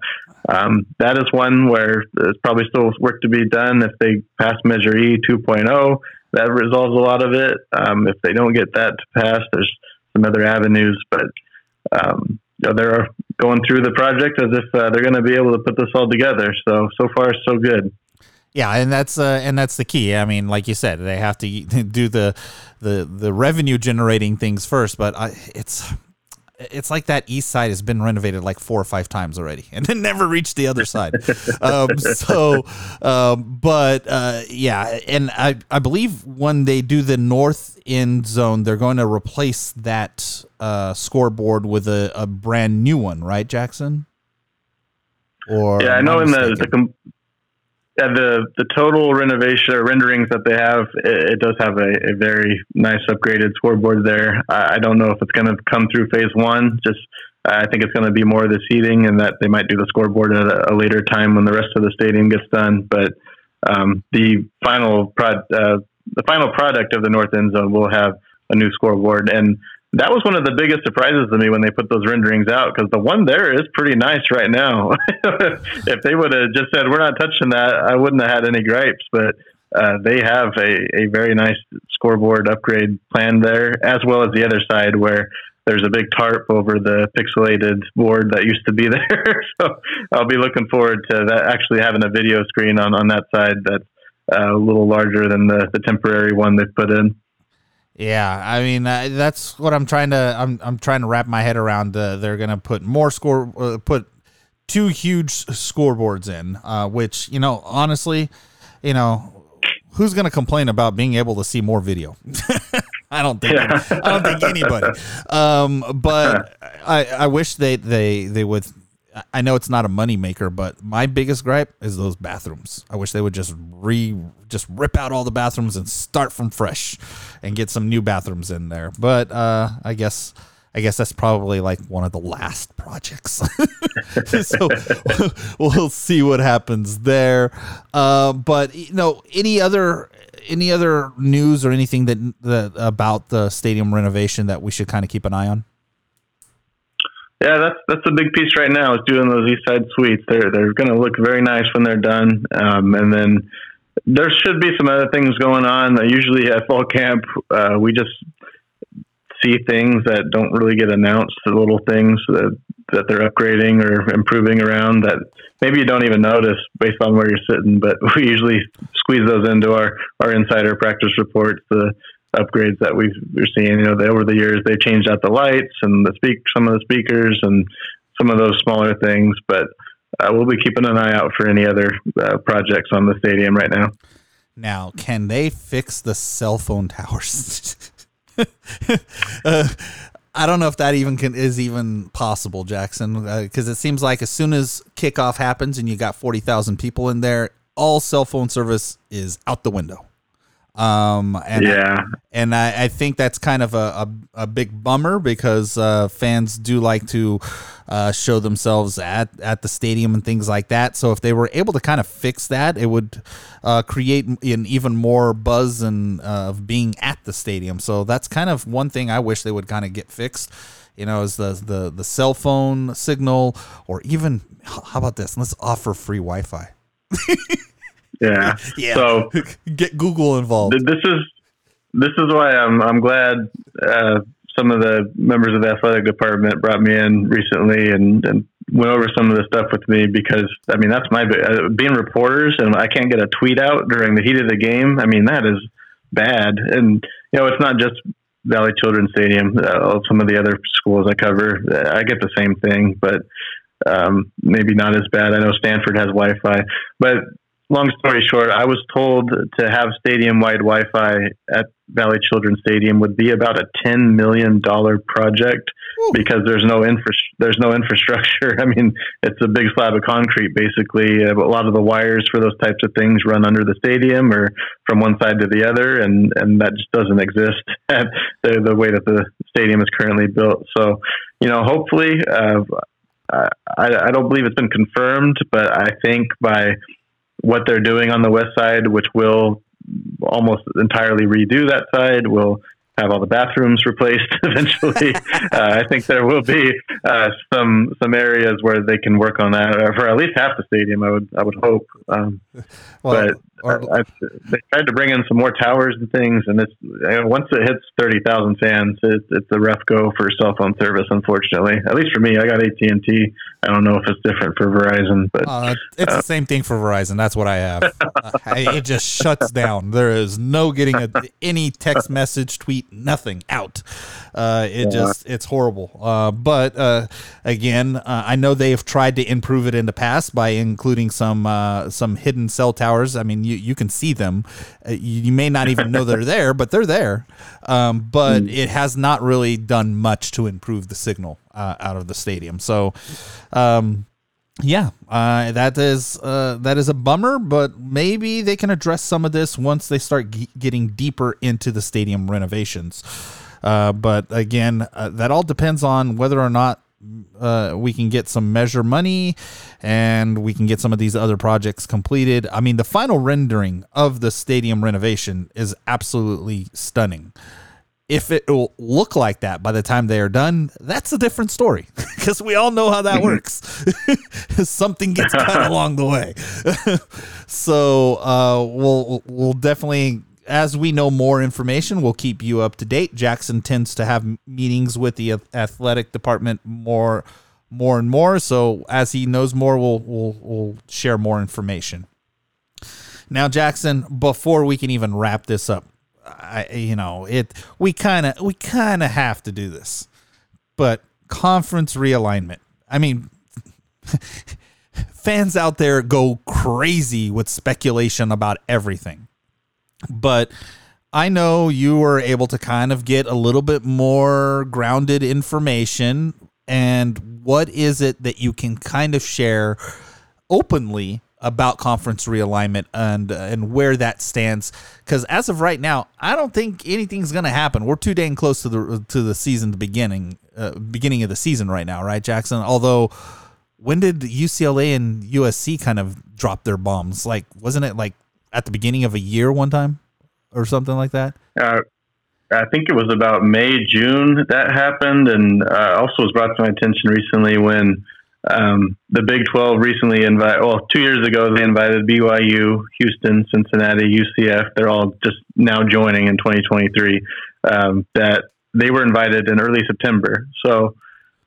B: um, that is one where there's probably still work to be done. If they pass Measure E 2.0, that resolves a lot of it. Um, if they don't get that to pass, there's some other avenues, but um, you know, they're going through the project as if uh, they're going to be able to put this all together. So so far so good.
A: Yeah, and that's uh, and that's the key. I mean, like you said, they have to do the the the revenue generating things first, but I, it's it's like that east side has been renovated like four or five times already and it never reached the other side. Um, so um, but uh, yeah and I, I believe when they do the north end zone they're going to replace that uh, scoreboard with a, a brand new one right jackson?
B: Or yeah i know in the, the yeah, the the total renovation or renderings that they have, it, it does have a, a, very nice upgraded scoreboard there. I, I don't know if it's going to come through phase one. Just I think it's going to be more of the seating, and that they might do the scoreboard at a, a later time when the rest of the stadium gets done. But um, the final prod, uh, the final product of the north end zone will have a new scoreboard, and that was one of the biggest surprises to me when they put those renderings out because the one there is pretty nice right now. if they would have just said we're not touching that, I wouldn't have had any gripes. But uh, they have a, a very nice scoreboard upgrade plan there, as well as the other side where there's a big tarp over the pixelated board that used to be there. so I'll be looking forward to that actually having a video screen on, on that side that's uh, a little larger than the, the temporary one they've put in.
A: Yeah, I mean uh, that's what I'm trying to I'm I'm trying to wrap my head around. Uh, they're gonna put more score uh, put two huge scoreboards in, uh, which you know honestly, you know who's gonna complain about being able to see more video? I don't think I don't think anybody. Um, but I I wish they they they would I know it's not a moneymaker, but my biggest gripe is those bathrooms. I wish they would just re just rip out all the bathrooms and start from fresh and get some new bathrooms in there. But uh, I guess I guess that's probably like one of the last projects. so we'll see what happens there. Uh, but you know, any other any other news or anything that, that about the stadium renovation that we should kind of keep an eye on?
B: Yeah, that's that's a big piece right now. Is doing those East Side suites. They're they're going to look very nice when they're done, um, and then there should be some other things going on. Usually at fall camp, uh, we just see things that don't really get announced, the little things that, that they're upgrading or improving around that maybe you don't even notice based on where you're sitting, but we usually squeeze those into our, our insider practice reports, the upgrades that we are seeing, you know, over the years, they've changed out the lights and the speak, some of the speakers and some of those smaller things, but uh, we'll be keeping an eye out for any other uh, projects on the stadium right now.
A: Now, can they fix the cell phone towers? uh, I don't know if that even can is even possible, Jackson, because uh, it seems like as soon as kickoff happens and you got forty thousand people in there, all cell phone service is out the window. Um, and yeah, I, and I, I, think that's kind of a, a, a big bummer because uh, fans do like to uh, show themselves at, at the stadium and things like that. So if they were able to kind of fix that, it would uh, create an even more buzz and uh, of being at the stadium. So that's kind of one thing I wish they would kind of get fixed. You know, is the the the cell phone signal, or even how about this? Let's offer free Wi-Fi.
B: Yeah.
A: yeah. So get Google involved.
B: This is this is why I'm I'm glad uh, some of the members of the athletic department brought me in recently and, and went over some of the stuff with me because I mean that's my uh, being reporters and I can't get a tweet out during the heat of the game. I mean that is bad, and you know it's not just Valley Children's Stadium. Uh, some of the other schools I cover, I get the same thing, but um, maybe not as bad. I know Stanford has Wi-Fi, but long story short, I was told to have stadium wide Wi Fi at Valley Children's Stadium would be about a $10 million project Ooh. because there's no infra- there's no infrastructure. I mean, it's a big slab of concrete, basically. Uh, a lot of the wires for those types of things run under the stadium or from one side to the other, and, and that just doesn't exist the, the way that the stadium is currently built. So, you know, hopefully, uh, I, I don't believe it's been confirmed, but I think by what they're doing on the west side, which will almost entirely redo that side, will have all the bathrooms replaced eventually. uh, I think there will be uh, some some areas where they can work on that uh, for at least half the stadium. I would I would hope. Um, well, but or, I, they tried to bring in some more towers and things, and it's once it hits thirty thousand fans, it, it's a rough go for cell phone service. Unfortunately, at least for me, I got AT and T. I don't know if it's different for Verizon, but
A: uh, it's uh, the same thing for Verizon. That's what I have. Uh, it just shuts down. There is no getting a, any text message, tweet, nothing out. Uh, it yeah. just it's horrible. Uh, but again, I know they've tried to improve it in the past by including some some hidden cell towers. I mean, you you can see them. Uh, you, you, may not even know they're there, but they're there. Um, but mm. it has not really done much to improve the signal uh, out of the stadium. So, um, yeah, uh, that is uh, that is a bummer, but maybe they can address some of this once they start g- getting deeper into the stadium renovations. Uh, but again, uh, that all depends on whether or not uh, we can get some measure money and we can get some of these other projects completed. I mean, the final rendering of the stadium renovation is absolutely stunning. If it will look like that by the time they are done, that's a different story because we all know how that works. Something gets cut along the way. so uh, we'll we'll definitely as we know more information, we'll keep you up to date. Jackson tends to have meetings with the athletic department more, more and more. So as he knows more, we'll we'll, we'll share more information. Now, Jackson, before we can even wrap this up, I you know it we kind of we kind of have to do this, but conference realignment. I mean. fans out there go crazy with speculation about everything but I know you were able to kind of get a little bit more grounded information and what is it that you can kind of share openly about conference realignment and uh, and where that stands because as of right now I don't think anything's to happen. We're too dang close to the to the season the beginning uh, beginning of the season right now, right Jackson? Although when did UCLA and USC kind of drop their bombs? Like wasn't it like at the beginning of a year one time or something like that?
B: Uh, I think it was about May, June that happened, and uh, also was brought to my attention recently when um, the Big 12 recently invited, well, two years ago, they invited BYU, Houston, Cincinnati, UCF. They're all just now joining in 2023. Um, that they were invited in early September. So,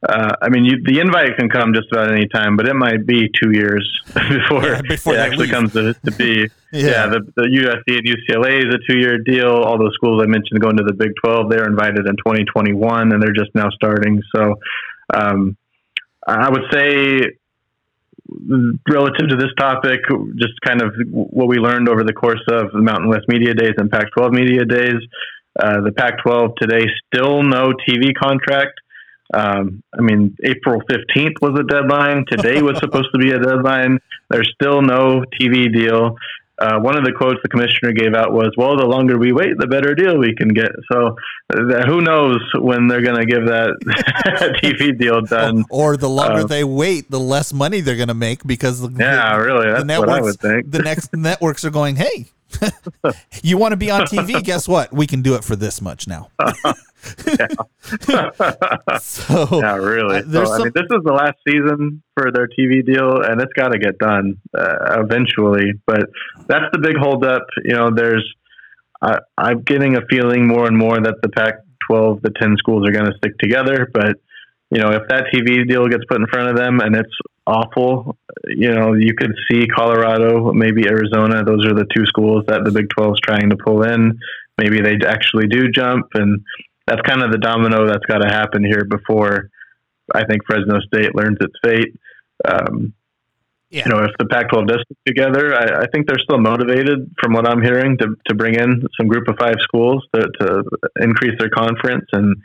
B: uh, I mean, you, the invite can come just about any time, but it might be two years before, yeah, before it actually leave. comes to, to be. yeah. yeah, the, the USC and UCLA is a two year deal. All those schools I mentioned going to the Big 12, they're invited in 2021 and they're just now starting. So, um, I would say, relative to this topic, just kind of what we learned over the course of the Mountain West Media Days and Pac 12 Media Days. Uh, the Pac 12 today, still no TV contract. Um, I mean, April 15th was a deadline. Today was supposed to be a deadline. There's still no TV deal uh, one of the quotes the commissioner gave out was, "Well, the longer we wait, the better deal we can get." So, uh, who knows when they're going to give that TV deal done?
A: Or, or the longer uh, they wait, the less money they're going to make because the,
B: yeah, the, really, that's the networks, what I would think.
A: the next networks are going, "Hey, you want to be on TV? Guess what? We can do it for this much now."
B: so yeah, really. So, some, I mean, this is the last season for their TV deal, and it's got to get done uh, eventually. But that's the big holdup. You know, there's I, I'm getting a feeling more and more that the Pac-12, the 10 schools are going to stick together. But you know, if that TV deal gets put in front of them and it's awful, you know, you could see Colorado, maybe Arizona. Those are the two schools that the Big 12 is trying to pull in. Maybe they actually do jump and that's kind of the domino that's got to happen here before I think Fresno State learns its fate. Um, yeah. You know, if the Pac-12 does stick together, I, I, think they're still motivated, from what I'm hearing, to, to bring in some Group of Five schools to, to increase their conference. And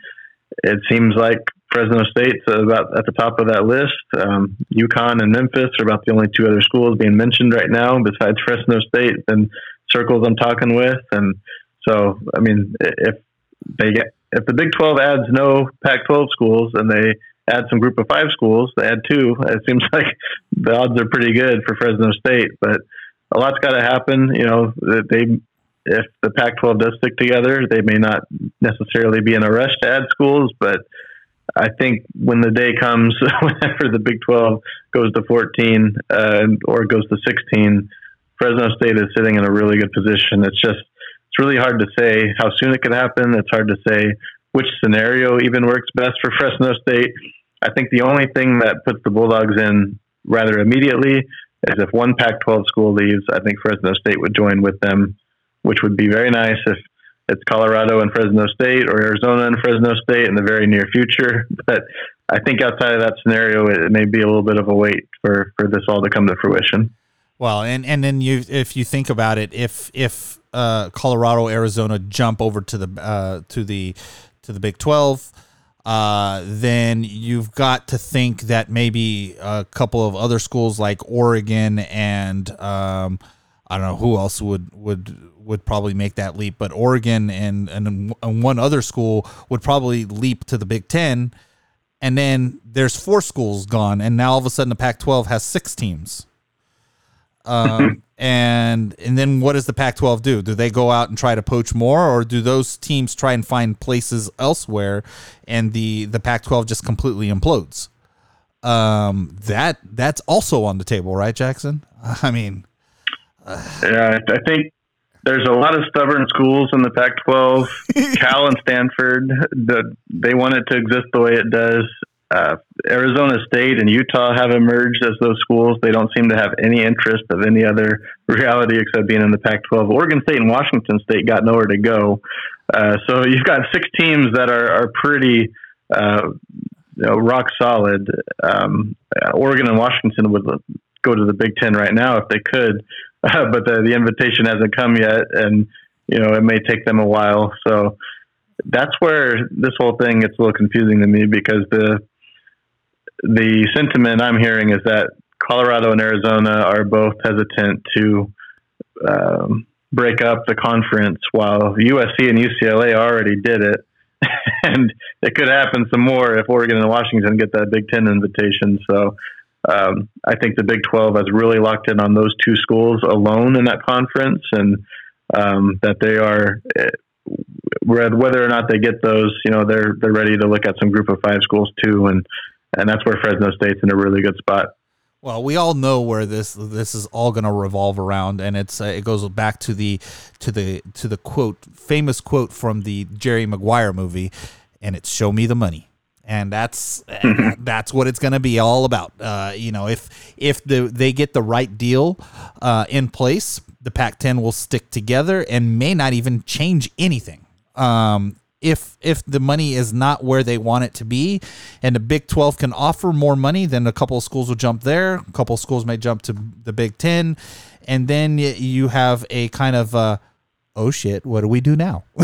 B: it seems like Fresno State's about at the top of that list. Um, UConn and Memphis are about the only two other schools being mentioned right now, besides Fresno State and circles I'm talking with. And so, I mean, if they get if the Big 12 adds no Pac 12 schools and they add some group of five schools, they add two, it seems like the odds are pretty good for Fresno State. But a lot's got to happen. You know, they if the Pac 12 does stick together, they may not necessarily be in a rush to add schools, but I think when the day comes, whenever the Big 12 goes to 14 uh, or goes to 16, Fresno State is sitting in a really good position. It's just it's really hard to say how soon it could happen. It's hard to say which scenario even works best for Fresno State. I think the only thing that puts the Bulldogs in rather immediately is if one Pac 12 school leaves, I think Fresno State would join with them, which would be very nice if it's Colorado and Fresno State or Arizona and Fresno State in the very near future. But I think outside of that scenario, it may be a little bit of a wait for, for this all to come to fruition.
A: Well, and, and then you if you think about it, if if uh, Colorado, Arizona jump over to the uh, to the to the Big Twelve, uh, then you've got to think that maybe a couple of other schools like Oregon and um, I don't know who else would would would probably make that leap, but Oregon and and one other school would probably leap to the Big Ten, and then there's four schools gone, and now all of a sudden the Pac-12 has six teams. Um, and and then what does the Pac-12 do? Do they go out and try to poach more, or do those teams try and find places elsewhere, and the the Pac-12 just completely implodes? Um, that that's also on the table, right, Jackson? I mean,
B: uh, yeah, I think there's a lot of stubborn schools in the Pac-12. Cal and Stanford, the, they want it to exist the way it does uh, Arizona State and Utah have emerged as those schools. They don't seem to have any interest of any other reality except being in the Pac 12. Oregon State and Washington State got nowhere to go. Uh, so you've got six teams that are, are pretty uh, you know, rock solid. Um, Oregon and Washington would go to the Big Ten right now if they could, but the, the invitation hasn't come yet, and you know it may take them a while. So that's where this whole thing gets a little confusing to me because the the sentiment I'm hearing is that Colorado and Arizona are both hesitant to um, break up the conference, while USC and UCLA already did it. and it could happen some more if Oregon and Washington get that Big Ten invitation. So um, I think the Big 12 has really locked in on those two schools alone in that conference, and um, that they are eh, whether or not they get those, you know, they're they're ready to look at some Group of Five schools too, and and that's where Fresno State's in a really good spot.
A: Well, we all know where this this is all going to revolve around, and it's uh, it goes back to the to the to the quote famous quote from the Jerry Maguire movie, and it's "Show me the money." and that's that's what it's going to be all about. Uh, you know, if if the they get the right deal uh, in place, the Pac-10 will stick together and may not even change anything. Um, if if the money is not where they want it to be, and the Big 12 can offer more money, then a couple of schools will jump there. A couple of schools may jump to the Big 10, and then you have a kind of uh, oh shit, what do we do now?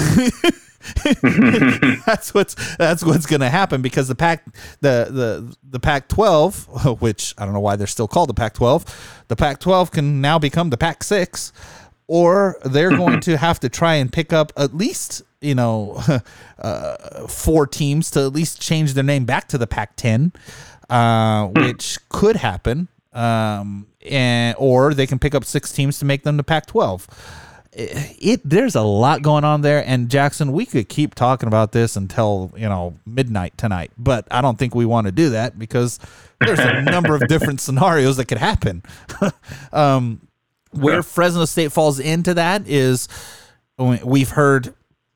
A: that's what's that's what's going to happen because the pack the the the Pac 12 which I don't know why they're still called the Pac 12 the Pac 12 can now become the Pac 6 or they're going to have to try and pick up at least you know uh, four teams to at least change their name back to the Pac 10 uh, which could happen um, and or they can pick up six teams to make them the Pac 12 it, there's a lot going on there and Jackson we could keep talking about this until you know midnight tonight but I don't think we want to do that because there's a number of different scenarios that could happen. Um, where Fresno State falls into that is we've heard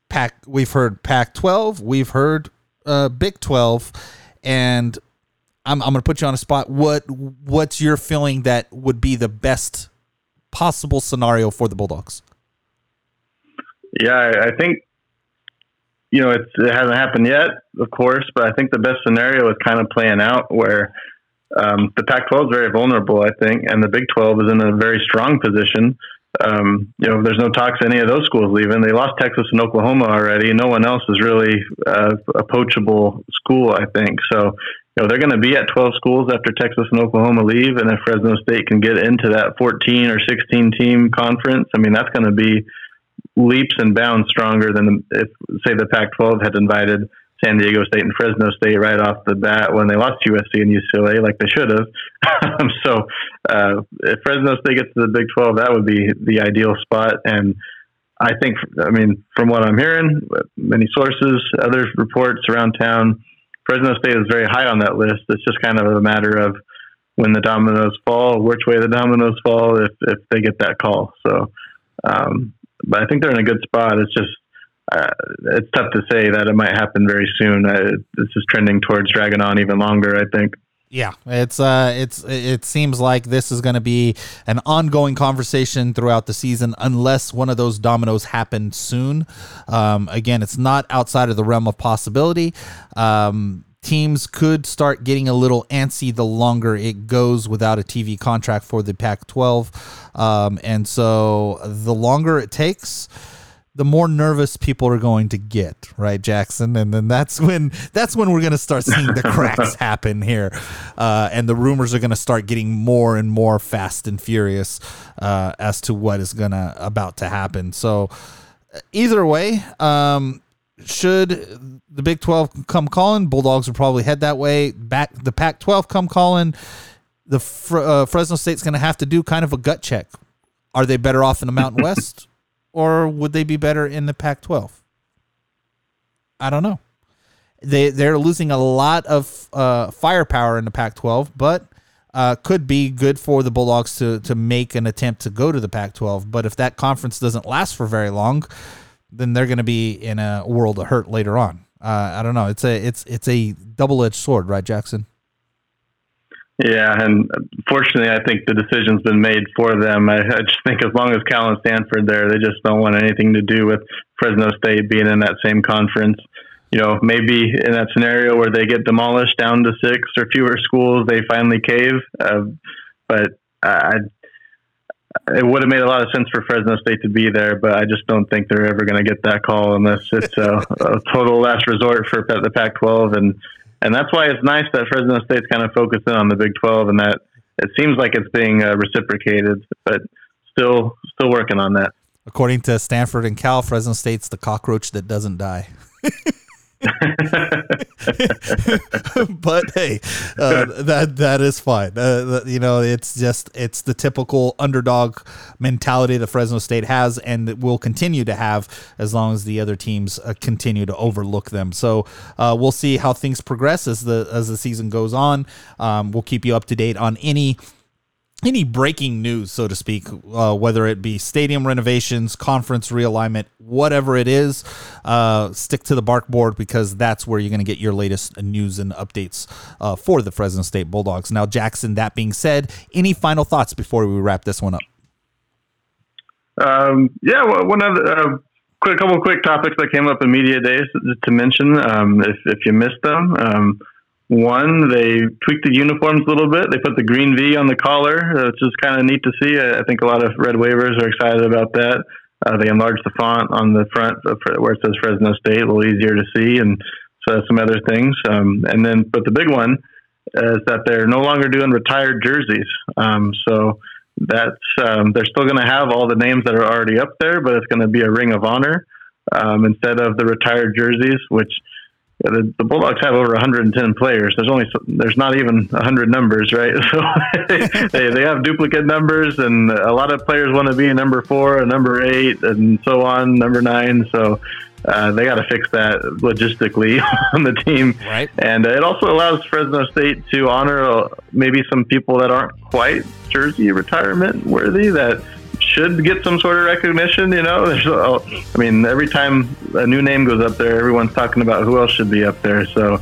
A: pack we've heard pac 12 we've heard uh, big 12 and I'm, I'm going to put you on a spot. What what's your feeling that would be the best possible scenario for the bulldogs?
B: Yeah, I think you know it hasn't happened yet, of course, but I think the best scenario is kind of playing out where um, the Pac-12 is very vulnerable, I think, and the Big 12 is in a very strong position. Um, you know, there's no talks any of those schools leaving. They lost Texas and Oklahoma already. No one else is really uh, a poachable school, I think. So, you know, they're going to be at 12 schools after Texas and Oklahoma leave, and if Fresno State can get into that 14 or 16 team conference, I mean, that's going to be leaps and bounds stronger than if, say, the Pac-12 had invited San Diego State and Fresno State right off the bat when they lost USC and UCLA, like they should have. Um, so, uh, if Fresno State gets to the Big 12, that would be the ideal spot. And I think, I mean, from what I'm hearing, many sources, other reports around town, Fresno State is very high on that list. It's just kind of a matter of when the dominoes fall, which way the dominoes fall, if if they get that call. So, um, but I think they're in a good spot. It's just uh, it's tough to say that it might happen very soon. Uh, this is trending towards dragging on even longer. I think.
A: Yeah, it's uh, it's it seems like this is going to be an ongoing conversation throughout the season, unless one of those dominoes happen soon. Um, again, it's not outside of the realm of possibility. Um, teams could start getting a little antsy the longer it goes without a TV contract for the Pac 12. Um, and so the longer it takes, the more nervous people are going to get, right, Jackson? And then that's when that's when we're going to start seeing the cracks happen here, uh, and the rumors are going to start getting more and more fast and furious uh, as to what is going to about to happen. So, either way, um, should the Big 12 come calling, Bulldogs will probably head that way. Back the Pac 12 come calling, the uh, Fresno State's going to have to do kind of a gut check. Are they better off in the Mountain West, or would they be better in the Pac 12? I don't know. They they're losing a lot of uh, firepower in the Pac 12, but uh, could be good for the Bulldogs to to make an attempt to go to the Pac 12. But if that conference doesn't last for very long, then they're going to be in a world of hurt later on. Uh, I don't know. It's a it's it's a double edged sword, right, Jackson?
B: Yeah, and fortunately, I think the decision's been made for them. I, I just think as long as Cal and Stanford there, they just don't want anything to do with Fresno State being in that same conference. You know, maybe in that scenario where they get demolished down to six or fewer schools, they finally cave. Uh, but I, it would have made a lot of sense for Fresno State to be there, but I just don't think they're ever going to get that call unless it's a, a, total last resort for the Pac-12. And and that's why it's nice that Fresno State's kind of focusing on the Big 12 and that it seems like it's being uh, reciprocated, but still still working on that.
A: According to Stanford and Cal, Fresno State's the cockroach that doesn't die. but hey, uh, that that is fine. Uh, you know, it's just it's the typical underdog mentality that Fresno State has, and will continue to have as long as the other teams uh, continue to overlook them. So uh, we'll see how things progress as the as the season goes on. Um, we'll keep you up to date on any any breaking news, so to speak, uh, whether it be stadium renovations, conference realignment, whatever it is, uh, stick to the Barkboard because that's where you're going to get your latest news and updates uh, for the Fresno State Bulldogs. Now, Jackson, that being said, any final thoughts before we wrap this one up?
B: Um, yeah, well, one other. Uh, quick, couple quick topics that came up in media days to mention. Um, if, if you missed them, um, one, they tweaked the uniforms a little bit. They put the green V on the collar, which is kind of neat to see. I think a lot of Red Wavers are excited about that. Uh, they enlarged the font on the front where it says Fresno State, a little easier to see, and so some other things. Um, and then, but the big one is that they're no longer doing retired jerseys. Um, so that's um, they're still going to have all the names that are already up there, but it's going to be a ring of honor um, instead of the retired jerseys, which the, the, Bulldogs have over 110 players. There's only there's not even 100 numbers, right? So they, they have duplicate numbers, and a lot of players want to be a number four, a number eight, and so on, number nine. So uh, they got to fix that logistically on the team.
A: Right.
B: And uh, it also allows Fresno State to honor uh, maybe some people that aren't quite jersey retirement worthy that should get some sort of recognition. You know, there's, I mean, every time a new name goes up there, everyone's talking about who else should be up there. So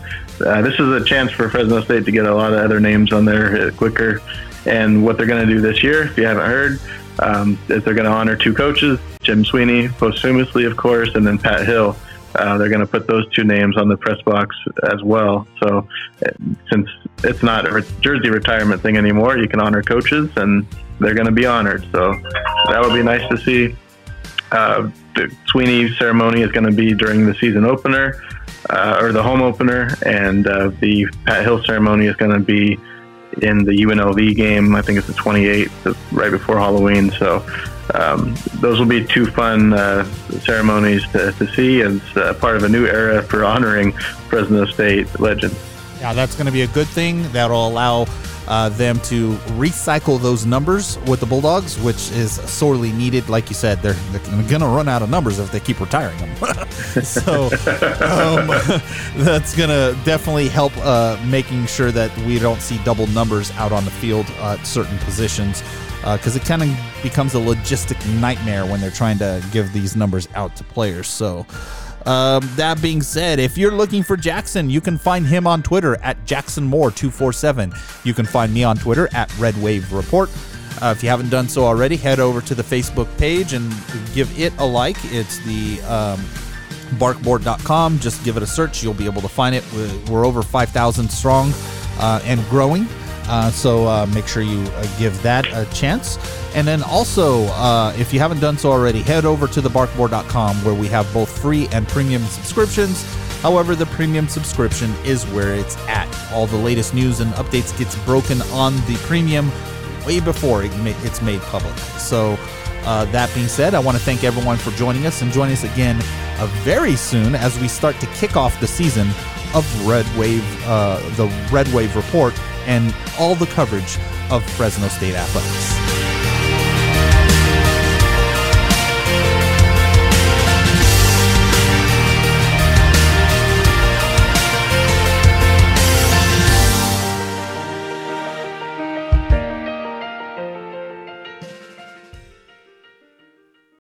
B: uh, this is a chance for Fresno State to get a lot of other names on there uh, quicker. And what they're going to do this year, if you haven't heard, um, is they're going to honor two coaches, Jim Sweeney posthumously, of course, and then Pat Hill. Uh, they're going to put those two names on the press box as well. So, uh, since it's not a jersey retirement thing anymore, you can honor coaches, and they're going to be honored. So that would be nice to see. Uh, the Sweeney ceremony is going to be during the season opener uh, or the home opener, and uh, the Pat Hill ceremony is going to be in the UNLV game. I think it's the 28th, right before Halloween. So um, those will be two fun uh, ceremonies to, to see as uh, part of a new era for honoring Fresno State legends.
A: Yeah, that's going to be a good thing. That'll allow uh, them to recycle those numbers with the Bulldogs, which is sorely needed. Like you said, they're, they're going to run out of numbers if they keep retiring them. so um, that's going to definitely help uh, making sure that we don't see double numbers out on the field at certain positions because uh, it kind of becomes a logistic nightmare when they're trying to give these numbers out to players. So. Um, that being said, if you're looking for Jackson, you can find him on Twitter at JacksonMoore247. You can find me on Twitter at Red Wave Report. Uh, if you haven't done so already, head over to the Facebook page and give it a like. It's the um, barkboard.com. Just give it a search. You'll be able to find it. We're over 5,000 strong uh, and growing. Uh, so uh, make sure you uh, give that a chance. And then also, uh, if you haven't done so already, head over to thebarkboard.com where we have both free and premium subscriptions. However, the premium subscription is where it's at. All the latest news and updates gets broken on the premium way before it's made public. So, uh, that being said, I want to thank everyone for joining us and join us again uh, very soon as we start to kick off the season of Red Wave, uh, the Red Wave Report, and all the coverage of Fresno State athletics.